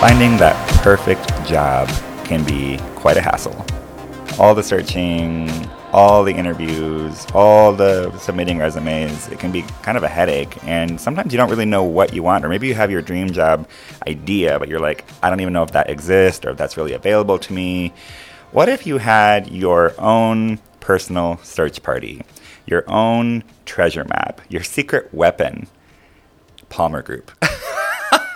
Finding that perfect job can be quite a hassle. All the searching, all the interviews, all the submitting resumes, it can be kind of a headache. And sometimes you don't really know what you want, or maybe you have your dream job idea, but you're like, I don't even know if that exists or if that's really available to me. What if you had your own personal search party, your own treasure map, your secret weapon? Palmer Group.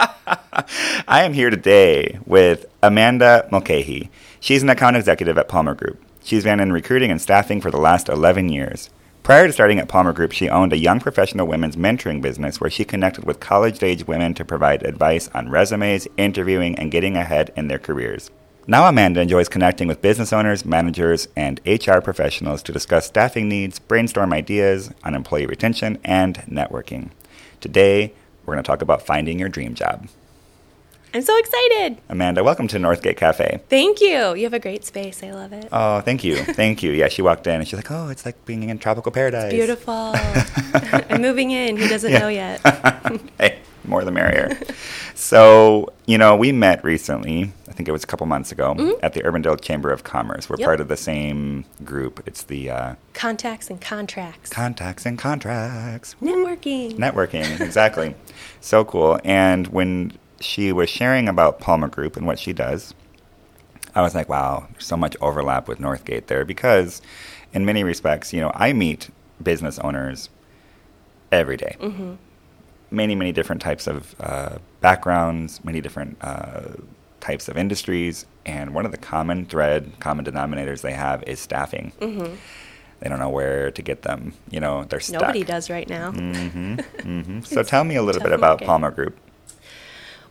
I am here today with Amanda Mulcahy. She's an account executive at Palmer Group. She's been in recruiting and staffing for the last 11 years. Prior to starting at Palmer Group, she owned a young professional women's mentoring business where she connected with college age women to provide advice on resumes, interviewing, and getting ahead in their careers. Now, Amanda enjoys connecting with business owners, managers, and HR professionals to discuss staffing needs, brainstorm ideas on employee retention, and networking. Today, we're going to talk about finding your dream job. I'm so excited. Amanda, welcome to Northgate Cafe. Thank you. You have a great space. I love it. Oh, thank you. Thank you. Yeah, she walked in and she's like, oh, it's like being in tropical paradise. It's beautiful. I'm moving in. He doesn't Yeah. know yet. hey, more the merrier. so, you know, we met recently, I think it was a couple months ago, at the Urbandale Chamber of Commerce. We're Mm-hmm. Yep. part of the same group. It's the uh, Contacts and contracts. Contacts and Contracts. Networking. Networking, exactly. So cool. And when she was sharing about Palmer Group and what she does, I was like, wow, there's so much overlap with Northgate there because, in many respects, you know, I meet business owners every day. Many, many different types of uh, backgrounds, many different uh, types of industries. And one of the common thread, common denominators they have is staffing. They don't know where to get them. You know, they're stuck. Nobody does right now. hmm hmm So tell me a little bit about market. Palmer Group.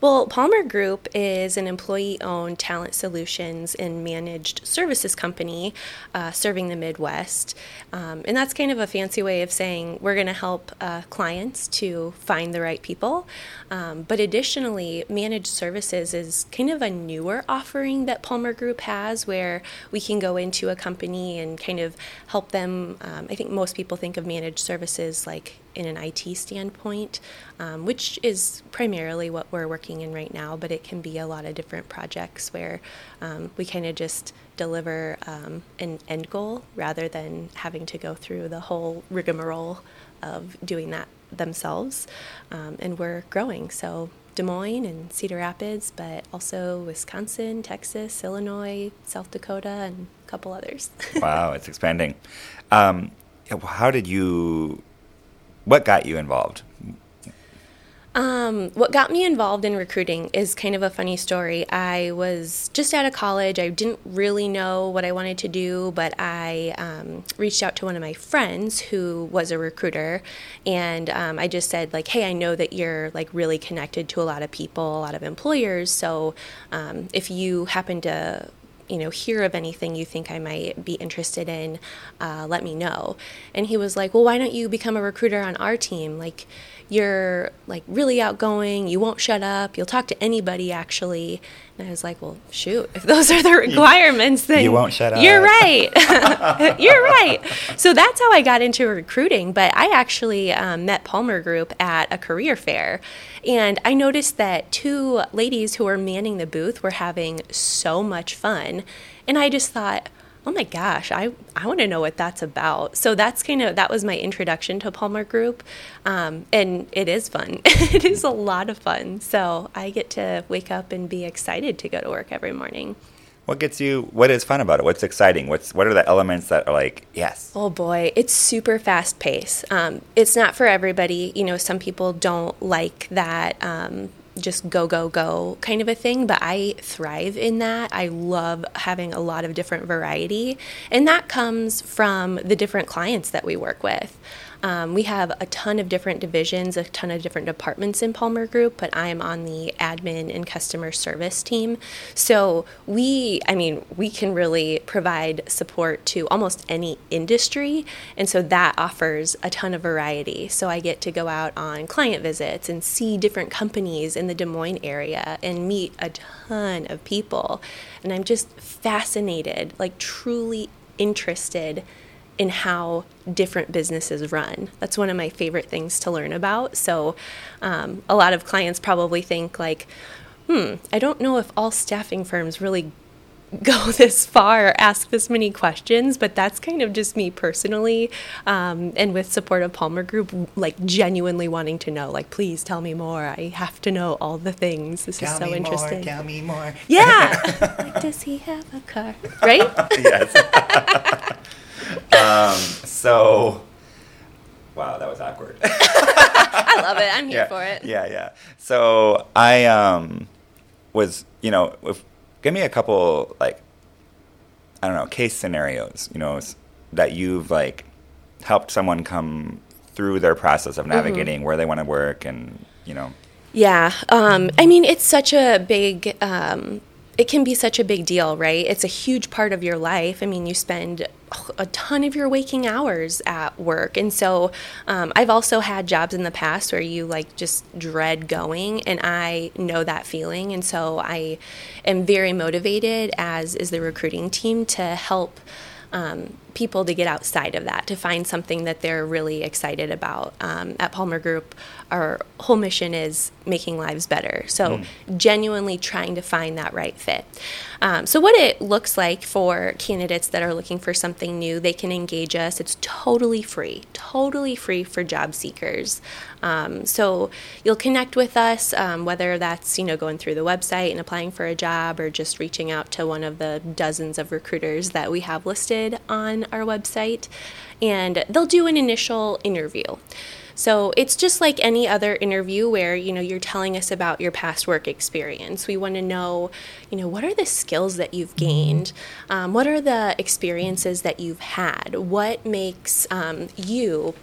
Well, Palmer Group is an employee owned talent solutions and managed services company uh, serving the Midwest. Um, and that's kind of a fancy way of saying we're going to help uh, clients to find the right people. Um, but additionally, managed services is kind of a newer offering that Palmer Group has where we can go into a company and kind of help them. Um, I think most people think of managed services like in an IT standpoint, um, which is primarily what we're working in right now, but it can be a lot of different projects where um, we kind of just deliver um, an end goal rather than having to go through the whole rigmarole of doing that themselves. Um, and we're growing. So Des Moines and Cedar Rapids, but also Wisconsin, Texas, Illinois, South Dakota, and a couple others. wow, it's expanding. Um, how did you? What got you involved? Um, what got me involved in recruiting is kind of a funny story. I was just out of college. I didn't really know what I wanted to do, but I um, reached out to one of my friends who was a recruiter, and um, I just said like, "Hey, I know that you're like really connected to a lot of people, a lot of employers. So um, if you happen to you know, hear of anything you think I might be interested in, uh, let me know. And he was like, well, why don't you become a recruiter on our team? Like, you're like really outgoing. You won't shut up. You'll talk to anybody actually. And I was like, well, shoot, if those are the requirements, then you won't shut up. You're right. you're right. So that's how I got into recruiting. But I actually um, met Palmer Group at a career fair. And I noticed that two ladies who were manning the booth were having so much fun. And I just thought, oh my gosh, I, I want to know what that's about. So that's kind of, that was my introduction to Palmer Group. Um, and it is fun. it is a lot of fun. So I get to wake up and be excited to go to work every morning. What gets you? What is fun about it? What's exciting? What's what are the elements that are like yes? Oh boy, it's super fast pace. Um, it's not for everybody. You know, some people don't like that. Um, just go go go kind of a thing but i thrive in that. I love having a lot of different variety and that comes from the different clients that we work with um, we have a ton of different divisions, a ton of different departments in Palmer Group, but I'm on the admin and customer service team. So we, I mean, we can really provide support to almost any industry. And so that offers a ton of variety. So I get to go out on client visits and see different companies in the Des Moines area and meet a ton of people. And I'm just fascinated, like truly interested in how different businesses run. That's one of my favorite things to learn about. So, um, a lot of clients probably think like, hmm, I don't know if all staffing firms really go this far or ask this many questions, but that's kind of just me personally. Um, and with support of Palmer Group, like genuinely wanting to know, like, please tell me more. I have to know all the things. This tell is so me interesting. More, tell me more. Yeah. like, does he have a car? Right? yes. um, so, wow, that was awkward. I love it. I'm here yeah, for it. Yeah, yeah. So I um, was, you know, if, give me a couple like, I don't know, case scenarios, you know, that you've like helped someone come through their process of navigating mm-hmm. where they want to work and, you know. Yeah. Um, I mean, it's such a big um, it can be such a big deal, right? It's a huge part of your life. I mean, you spend a ton of your waking hours at work. And so um, I've also had jobs in the past where you like just dread going, and I know that feeling. And so I am very motivated, as is the recruiting team, to help. Um, people to get outside of that, to find something that they're really excited about. Um, at Palmer Group, our whole mission is making lives better. So, mm. genuinely trying to find that right fit. Um, so, what it looks like for candidates that are looking for something new, they can engage us. It's totally free, totally free for job seekers. Um, so, you'll connect with us, um, whether that's you know going through the website and applying for a job, or just reaching out to one of the dozens of recruiters that we have listed on our website, and they'll do an initial interview. So it's just like any other interview where, you know, you're telling us about your past work experience. We want to know, you know, what are the skills that you've gained? Um, what are the experiences that you've had? What makes um, you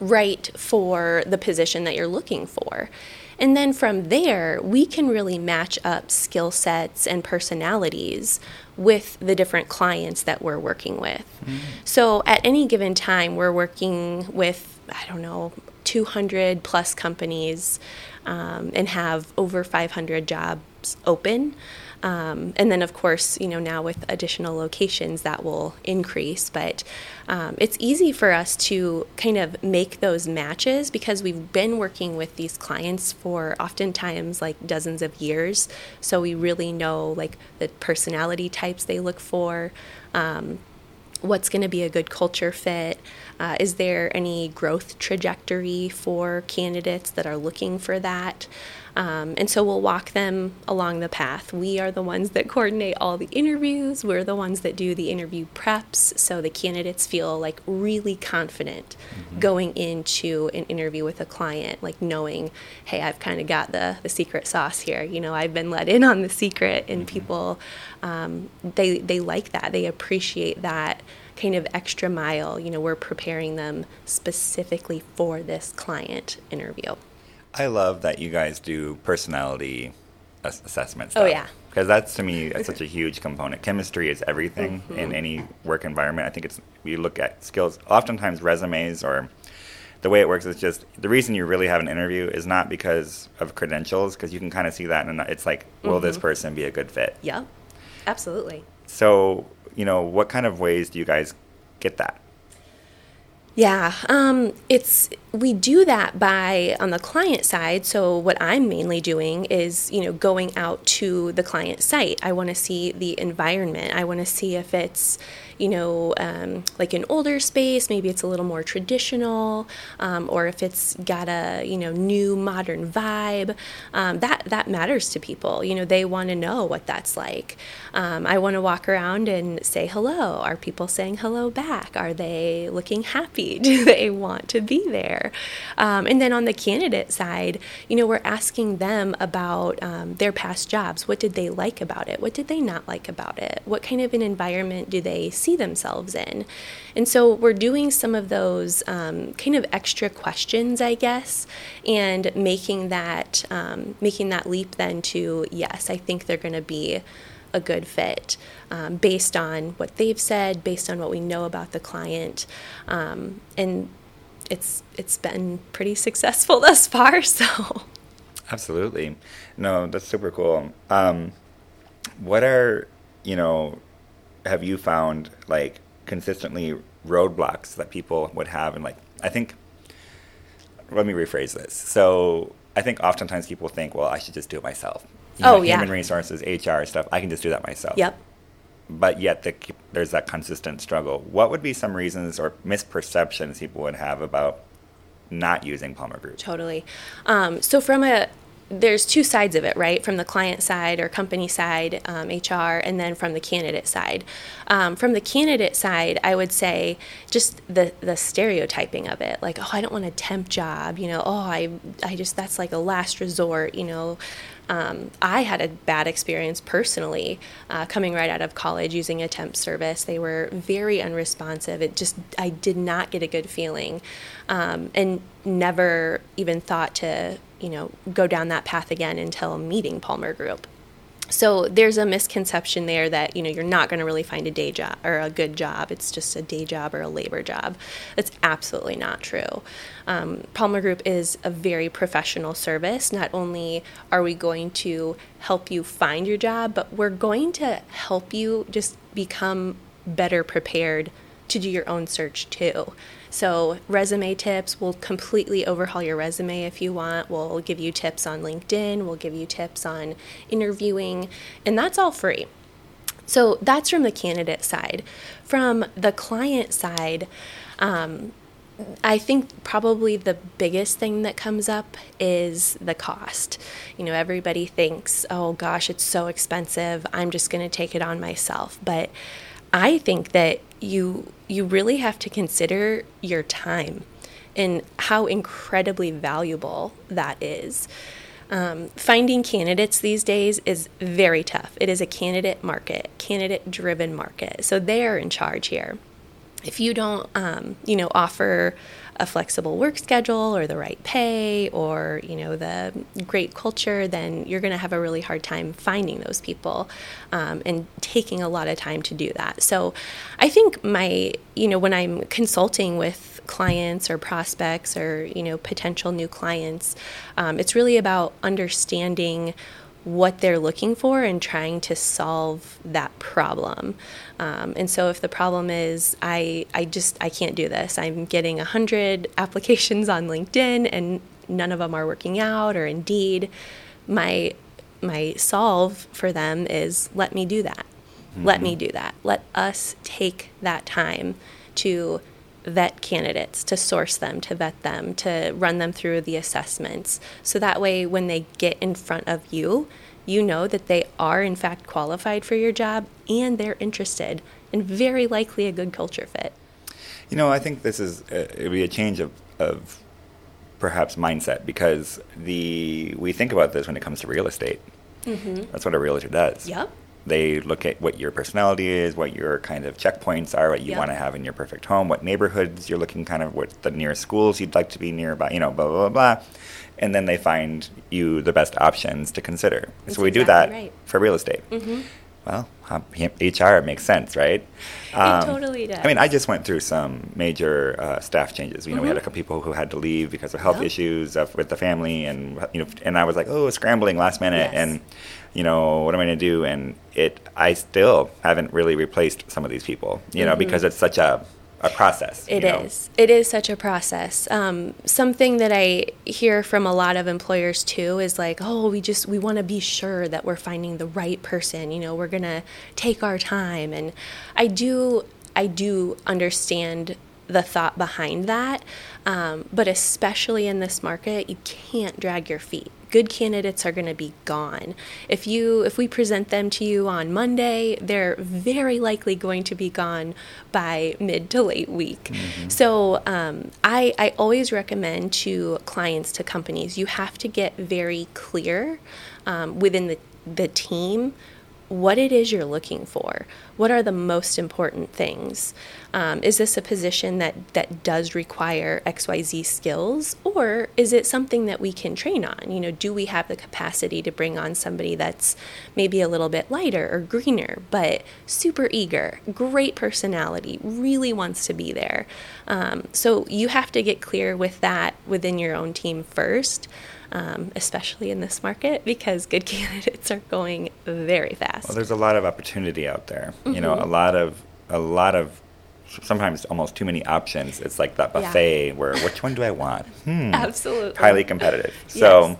right for the position that you're looking for? And then from there, we can really match up skill sets and personalities with the different clients that we're working with. Mm-hmm. So at any given time, we're working with, I don't know, 200 plus companies um, and have over 500 jobs open. Um, and then, of course, you know, now with additional locations, that will increase. But um, it's easy for us to kind of make those matches because we've been working with these clients for oftentimes like dozens of years. So we really know like the personality types they look for. Um, what's going to be a good culture fit? Uh, is there any growth trajectory for candidates that are looking for that? Um, and so we'll walk them along the path. We are the ones that coordinate all the interviews, we're the ones that do the interview preps so the candidates feel like really confident mm-hmm. going into an interview with a client, like knowing, hey, I've kind of got the, the secret sauce here. You know, I've been let in on the secret, and mm-hmm. people, um, they, they like that. They appreciate that kind of extra mile. You know, we're preparing them specifically for this client interview. I love that you guys do personality ass- assessments. Oh yeah. Because that's to me such a huge component. Chemistry is everything mm-hmm. in any work environment. I think it's we look at skills. Oftentimes resumes or the way it works is just the reason you really have an interview is not because of credentials because you can kind of see that and it's like will mm-hmm. this person be a good fit? Yeah. Absolutely. So, you know, what kind of ways do you guys get that? Yeah, um, it's we do that by on the client side so what i'm mainly doing is you know going out to the client site. I want to see the environment. I want to see if it's you know um, like an older space maybe it's a little more traditional um, or if it's got a you know new modern vibe um, that that matters to people you know they want to know what that's like um, i want to walk around and say hello are people saying hello back are they looking happy do they want to be there um, and then on the candidate side, you know, we're asking them about their past jobs. What did they like about it? What did they not like about it? What kind of an environment do they see themselves in? And so we're doing some of those um, kind of extra questions, I guess, and making that um, making that leap then to yes, I think they're going to be a good fit um, based on what they've said, based on what we know about the client. Um, and it's it's been pretty successful thus far. So, absolutely, no, that's super cool. Um, what are you know? Have you found like consistently roadblocks that people would have, and like I think. Let me rephrase this. So I think oftentimes people think, well, I should just do it myself. you Oh, know, yeah. human resources, HR stuff. I can just do that myself. Yep. But yet the, there's that consistent struggle. What would be some reasons or misperceptions people would have about not using Palmer Group? Totally. Um, so from a there's two sides of it, right? From the client side or company side, um, HR, and then from the candidate side. Um, from the candidate side, I would say just the the stereotyping of it, like, oh, I don't want a temp job, you know, oh, I I just that's like a last resort, you know. Um, I had a bad experience personally uh, coming right out of college using a temp service. They were very unresponsive. It just, I did not get a good feeling um, and never even thought to, you know, go down that path again until meeting Palmer Group. So there's a misconception there that you know you're not going to really find a day job or a good job. It's just a day job or a labor job. That's absolutely not true. Um, Palmer Group is a very professional service. Not only are we going to help you find your job, but we're going to help you just become better prepared to do your own search too. So, resume tips, we'll completely overhaul your resume if you want. We'll give you tips on LinkedIn, we'll give you tips on interviewing, and that's all free. So, that's from the candidate side. From the client side, um, I think probably the biggest thing that comes up is the cost. You know, everybody thinks, oh gosh, it's so expensive. I'm just going to take it on myself. But I think that you you really have to consider your time and how incredibly valuable that is. Um, finding candidates these days is very tough. It is a candidate market, candidate driven market. So they are in charge here if you don't um, you know offer a flexible work schedule or the right pay or you know the great culture then you're going to have a really hard time finding those people um, and taking a lot of time to do that. So i think my you know when i'm consulting with clients or prospects or you know potential new clients um, it's really about understanding what they're looking for and trying to solve that problem. Um, and so if the problem is I, I just I can't do this. I'm getting 100 applications on LinkedIn and none of them are working out or Indeed, my my solve for them is let me do that. Mm-hmm. Let me do that. Let us take that time to vet candidates, to source them, to vet them, to run them through the assessments. So that way, when they get in front of you, you know that they are in fact qualified for your job and they're interested and very likely a good culture fit. You know, I think this is uh, it would be a change of, of perhaps mindset because the we think about this when it comes to real estate. Mm-hmm. That's what a realtor does. Yep. They look at what your personality is, what your kind of checkpoints are, what you Yep. want to have in your perfect home, what neighborhoods you're looking kind of what the nearest schools you'd like to be nearby, you know, blah blah blah. blah. And then they find you the best options to consider. That's so we do that right. for real estate. Well, um, HR makes sense, right? Um, totally does. I mean, I just went through some major uh, staff changes. You know, we had a couple people who had to leave because of health Yep. issues of, with the family, and you know, and I was like, oh, scrambling last minute, Yes. and you know, what am I going to do? And it, I still haven't really replaced some of these people, you know, because it's such a a process. It you is. know? It is such a process. Um, something that I hear from a lot of employers too is like, oh, we just we want to be sure that we're finding the right person. You know, we're gonna take our time, and I do. I do understand the thought behind that, um, but especially in this market, you can't drag your feet. Good candidates are going to be gone. If you if we present them to you on Monday, they're very likely going to be gone by mid to late week. So um, I I always recommend to clients to companies you have to get very clear um, within the the team what it is you're looking for. What are the most important things? Um, is this a position that, that does require XYZ skills, or is it something that we can train on? You know, do we have the capacity to bring on somebody that's maybe a little bit lighter or greener, but super eager, great personality, really wants to be there? Um, so you have to get clear with that within your own team first um, especially in this market because good candidates are going very fast. Well, there's a lot of opportunity out there. You know, Mm-hmm. a lot of a lot of sometimes almost too many options. It's like that Yeah. buffet where which one do I want? Hmm. Absolutely. Highly competitive. So, Yes.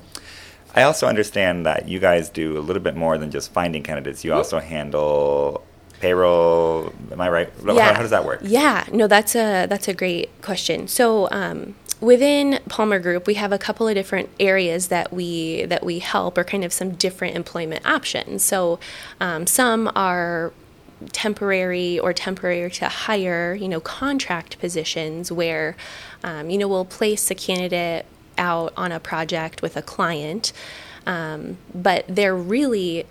I also understand that you guys do a little bit more than just finding candidates. You Mhm. also handle payroll. Am I right? How- How, does that work? Yeah, no, that's a that's a great question. So um, within Palmer Group, we have a couple of different areas that we that we help, or kind of some different employment options. So um, some are temporary or temporary to hire, you know, contract positions where, um, you know, we'll place a candidate out on a project with a client, um, but they're really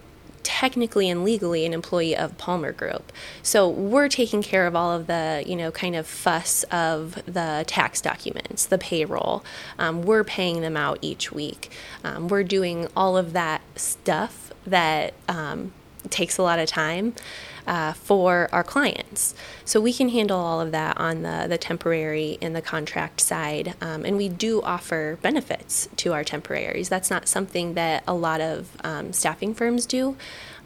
technically and legally an employee of Palmer Group. So we're taking care of all of the, you know, kind of fuss of the tax documents, the payroll. Um, we're paying them out each week. Um, we're doing all of that stuff that um, takes a lot of time. Uh, for our clients. So we can handle all of that on the, the temporary and the contract side. Um, and we do offer benefits to our temporaries. That's not something that a lot of um, staffing firms do.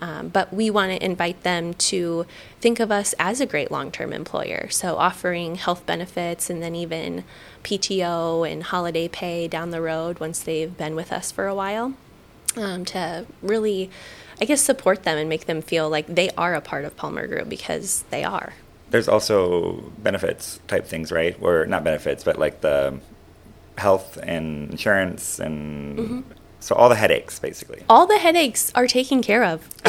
Um, but we want to invite them to think of us as a great long term employer. So, offering health benefits and then even PTO and holiday pay down the road once they've been with us for a while um, to really I guess support them and make them feel like they are a part of Palmer Group because they are. There's also benefits type things, right? Or not benefits, but like the health and insurance and Mm-hmm. so all the headaches basically. All the headaches are taken care of.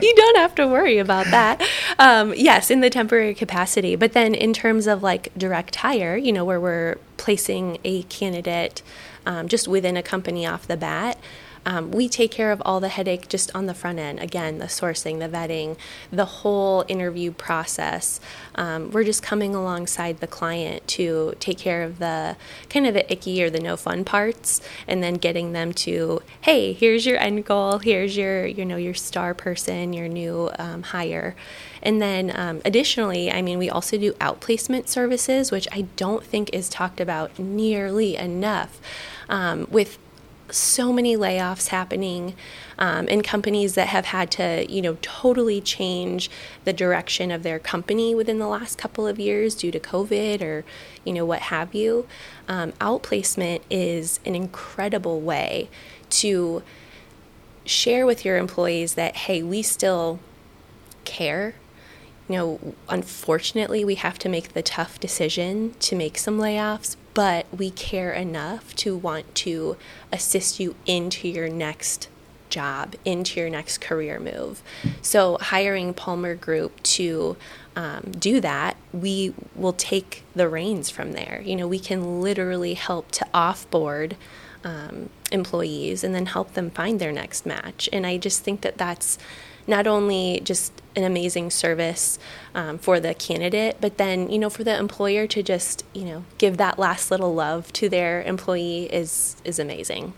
you don't have to worry about that. Um, yes, in the temporary capacity. But then in terms of like direct hire, you know, where we're placing a candidate um, just within a company off the bat, um, we take care of all the headache just on the front end. Again, the sourcing, the vetting, the whole interview process. Um, we're just coming alongside the client to take care of the kind of the icky or the no fun parts, and then getting them to, hey, here's your end goal, here's your, you know, your star person, your new um, hire. And then um, additionally, I mean, we also do outplacement services, which I don't think is talked about nearly enough. Um, with so many layoffs happening um, in companies that have had to, you know, totally change the direction of their company within the last couple of years due to COVID or, you know, what have you. Um, outplacement is an incredible way to share with your employees that, hey, we still care. You know, unfortunately, we have to make the tough decision to make some layoffs, but we care enough to want to assist you into your next job, into your next career move. So, hiring Palmer Group to um, do that, we will take the reins from there. You know, we can literally help to offboard um, employees and then help them find their next match. And I just think that that's not only just an amazing service um, for the candidate, but then you know for the employer to just you know give that last little love to their employee is is amazing.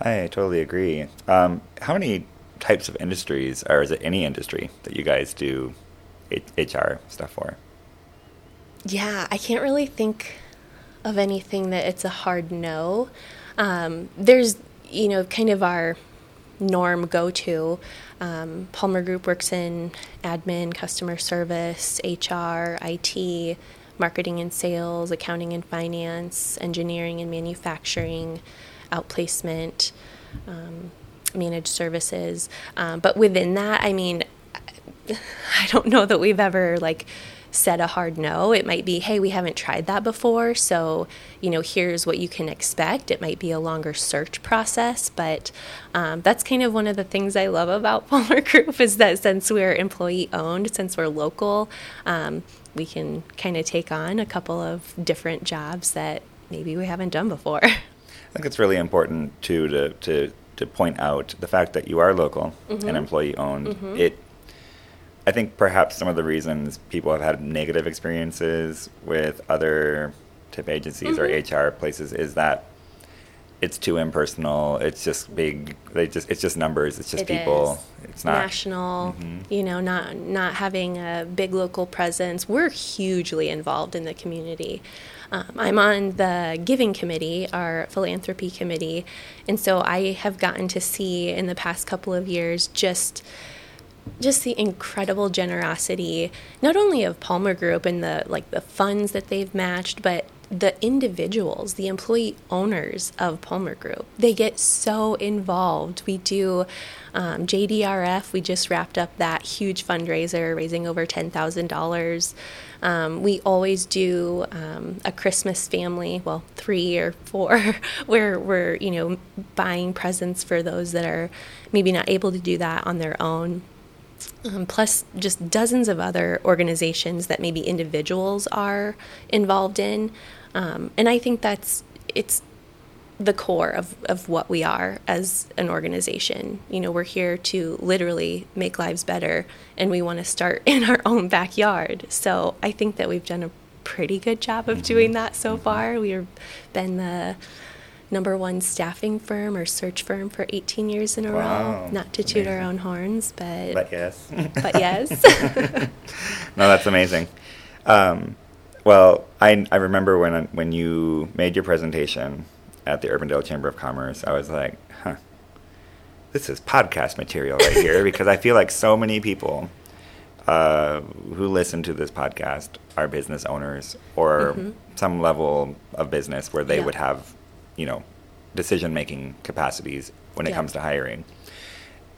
I totally agree. Um, how many types of industries, or is it any industry that you guys do HR stuff for? Yeah, I can't really think of anything that it's a hard no. Um, there's, you know, kind of our norm go to. Um, Palmer Group works in admin, customer service, HR, IT, marketing and sales, accounting and finance, engineering and manufacturing, outplacement, um, managed services. Um, but within that, I mean, I don't know that we've ever like said a hard no. It might be, hey, we haven't tried that before, so you know, here's what you can expect. It might be a longer search process, but um, that's kind of one of the things I love about Palmer Group is that since we're employee owned, since we're local, um, we can kind of take on a couple of different jobs that maybe we haven't done before. I think it's really important too to to to point out the fact that you are local Mm-hmm. and employee owned. It I think perhaps some of the reasons people have had negative experiences with other temp agencies Mm-hmm. or HR places is that it's too impersonal. It's just big. They just it's just numbers. It's just It people. is. It's not national you know not not having a big local presence we're hugely involved in the community um, i'm on the giving committee our philanthropy committee and so i have gotten to see in the past couple of years just just the incredible generosity not only of Palmer Group and the like the funds that they've matched but the individuals, the employee owners of Palmer Group, they get so involved. We do um, JDRF, we just wrapped up that huge fundraiser, raising over $10,000. Um, we always do um, a Christmas family, well, three or four, where we're, you know, buying presents for those that are maybe not able to do that on their own. Um, plus just dozens of other organizations that maybe individuals are involved in. Um, and I think that's it's the core of, of what we are as an organization. You know, we're here to literally make lives better, and we want to start in our own backyard. So I think that we've done a pretty good job of doing that so far. We've been the number one staffing firm or search firm for 18 years in a Wow. row. Not to toot our own horns, but But yes. but yes. no, that's amazing. Um, well, I, I remember when when you made your presentation at the Urbandale Chamber of Commerce, I was like, huh, this is podcast material right here because I feel like so many people uh, who listen to this podcast are business owners or some level of business where they Yeah. would have, you know, decision making capacities when it Yeah. comes to hiring.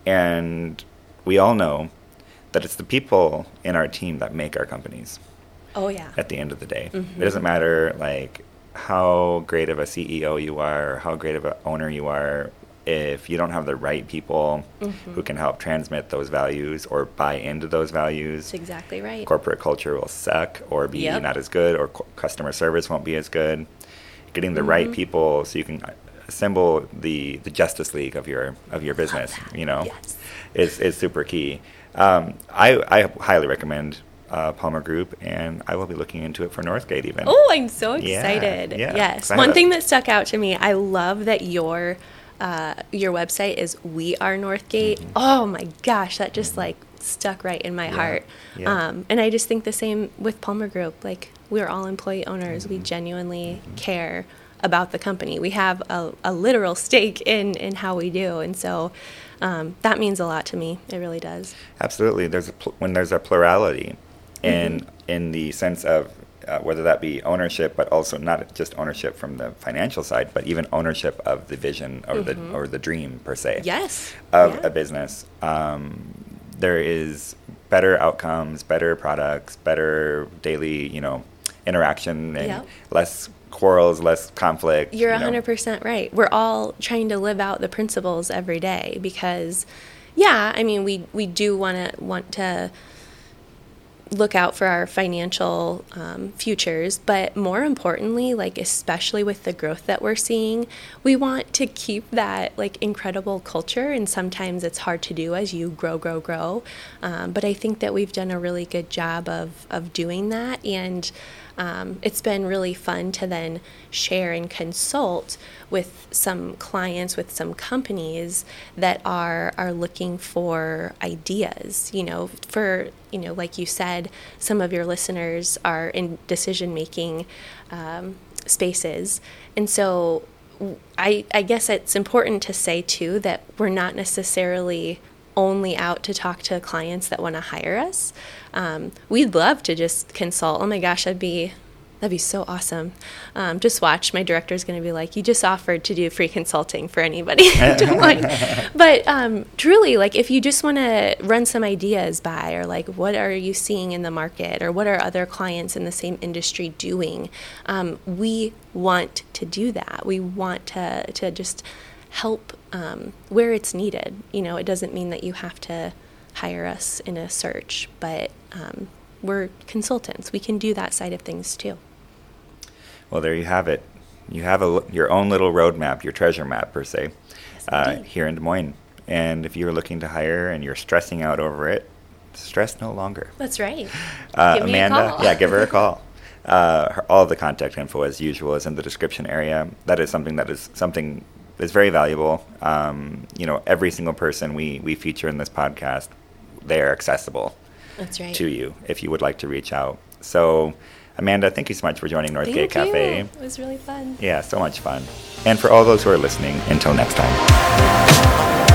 And we all know that it's the people in our team that make our companies oh yeah. at the end of the day. Mhm. It doesn't matter like how great of a CEO you are or how great of an owner you are if you don't have the right people Mm-hmm. who can help transmit those values or buy into those values. That's exactly right. Corporate culture will suck or be Yep. not as good or cu- customer service won't be as good. Getting the right Mhm. people so you can assemble the the justice league of your of your business, you know Yes. is, is super key. Um, I, I highly recommend uh, Palmer Group, and I will be looking into it for Northgate even. Oh, I'm so excited. yeah, yes. 'cause I One thing that stuck out to me, I love that your uh, your website is We Are Northgate. Oh my gosh, that just like stuck right in my Mm-hmm. Yeah, heart. yeah. Um, and I just think the same with Palmer Group. Like we're all employee owners. Mm-hmm. We genuinely care about the company. We have a, a literal stake in in how we do, and so um, that means a lot to me. It really does. Absolutely. There's a pl- when there's a plurality, in in the sense of uh, whether that be ownership, but also not just ownership from the financial side, but even ownership of the vision or the or the dream per se. Yes. of Yeah. a business. Um, there is better outcomes, better products, better daily, you know, interaction, and Yep. less quarrels, less conflict. You're you know. 100% right. We're all trying to live out the principles every day because yeah, I mean we we do want to want to look out for our financial um, futures, but more importantly, like especially with the growth that we're seeing, we want to keep that like incredible culture. And sometimes it's hard to do as you grow, grow, grow. Um, but I think that we've done a really good job of of doing that, and um, it's been really fun to then share and consult with some clients, with some companies that are are looking for ideas. You know, for you know, like you said, some of your listeners are in decision making um, spaces, and so I, I guess it's important to say too that we're not necessarily only out to talk to clients that want to hire us. Um, we'd love to just consult. Oh my gosh, I'd be that'd be so awesome. Um, just watch. My director's going to be like, "You just offered to do free consulting for anybody." But um, truly, like, if you just want to run some ideas by, or like, what are you seeing in the market, or what are other clients in the same industry doing? Um, we want to do that. We want to to just help um, where it's needed. You know, it doesn't mean that you have to hire us in a search, but um, we're consultants. We can do that side of things too. Well, there you have it. You have a, your own little roadmap, your treasure map per se, Yes, uh, here in Des Moines. And if you're looking to hire and you're stressing out over it, stress no longer. That's right. Uh, Give me a Amanda, yeah, give her a call. Uh, her, all the contact info, as usual, is in the description area. That is something that is something is very valuable. Um, you know, every single person we we feature in this podcast, they are accessible That's right. to you if you would like to reach out. So, Amanda, thank you so much for joining Northgate Cafe. It was really fun. Yeah, so much fun. And for all those who are listening, until next time.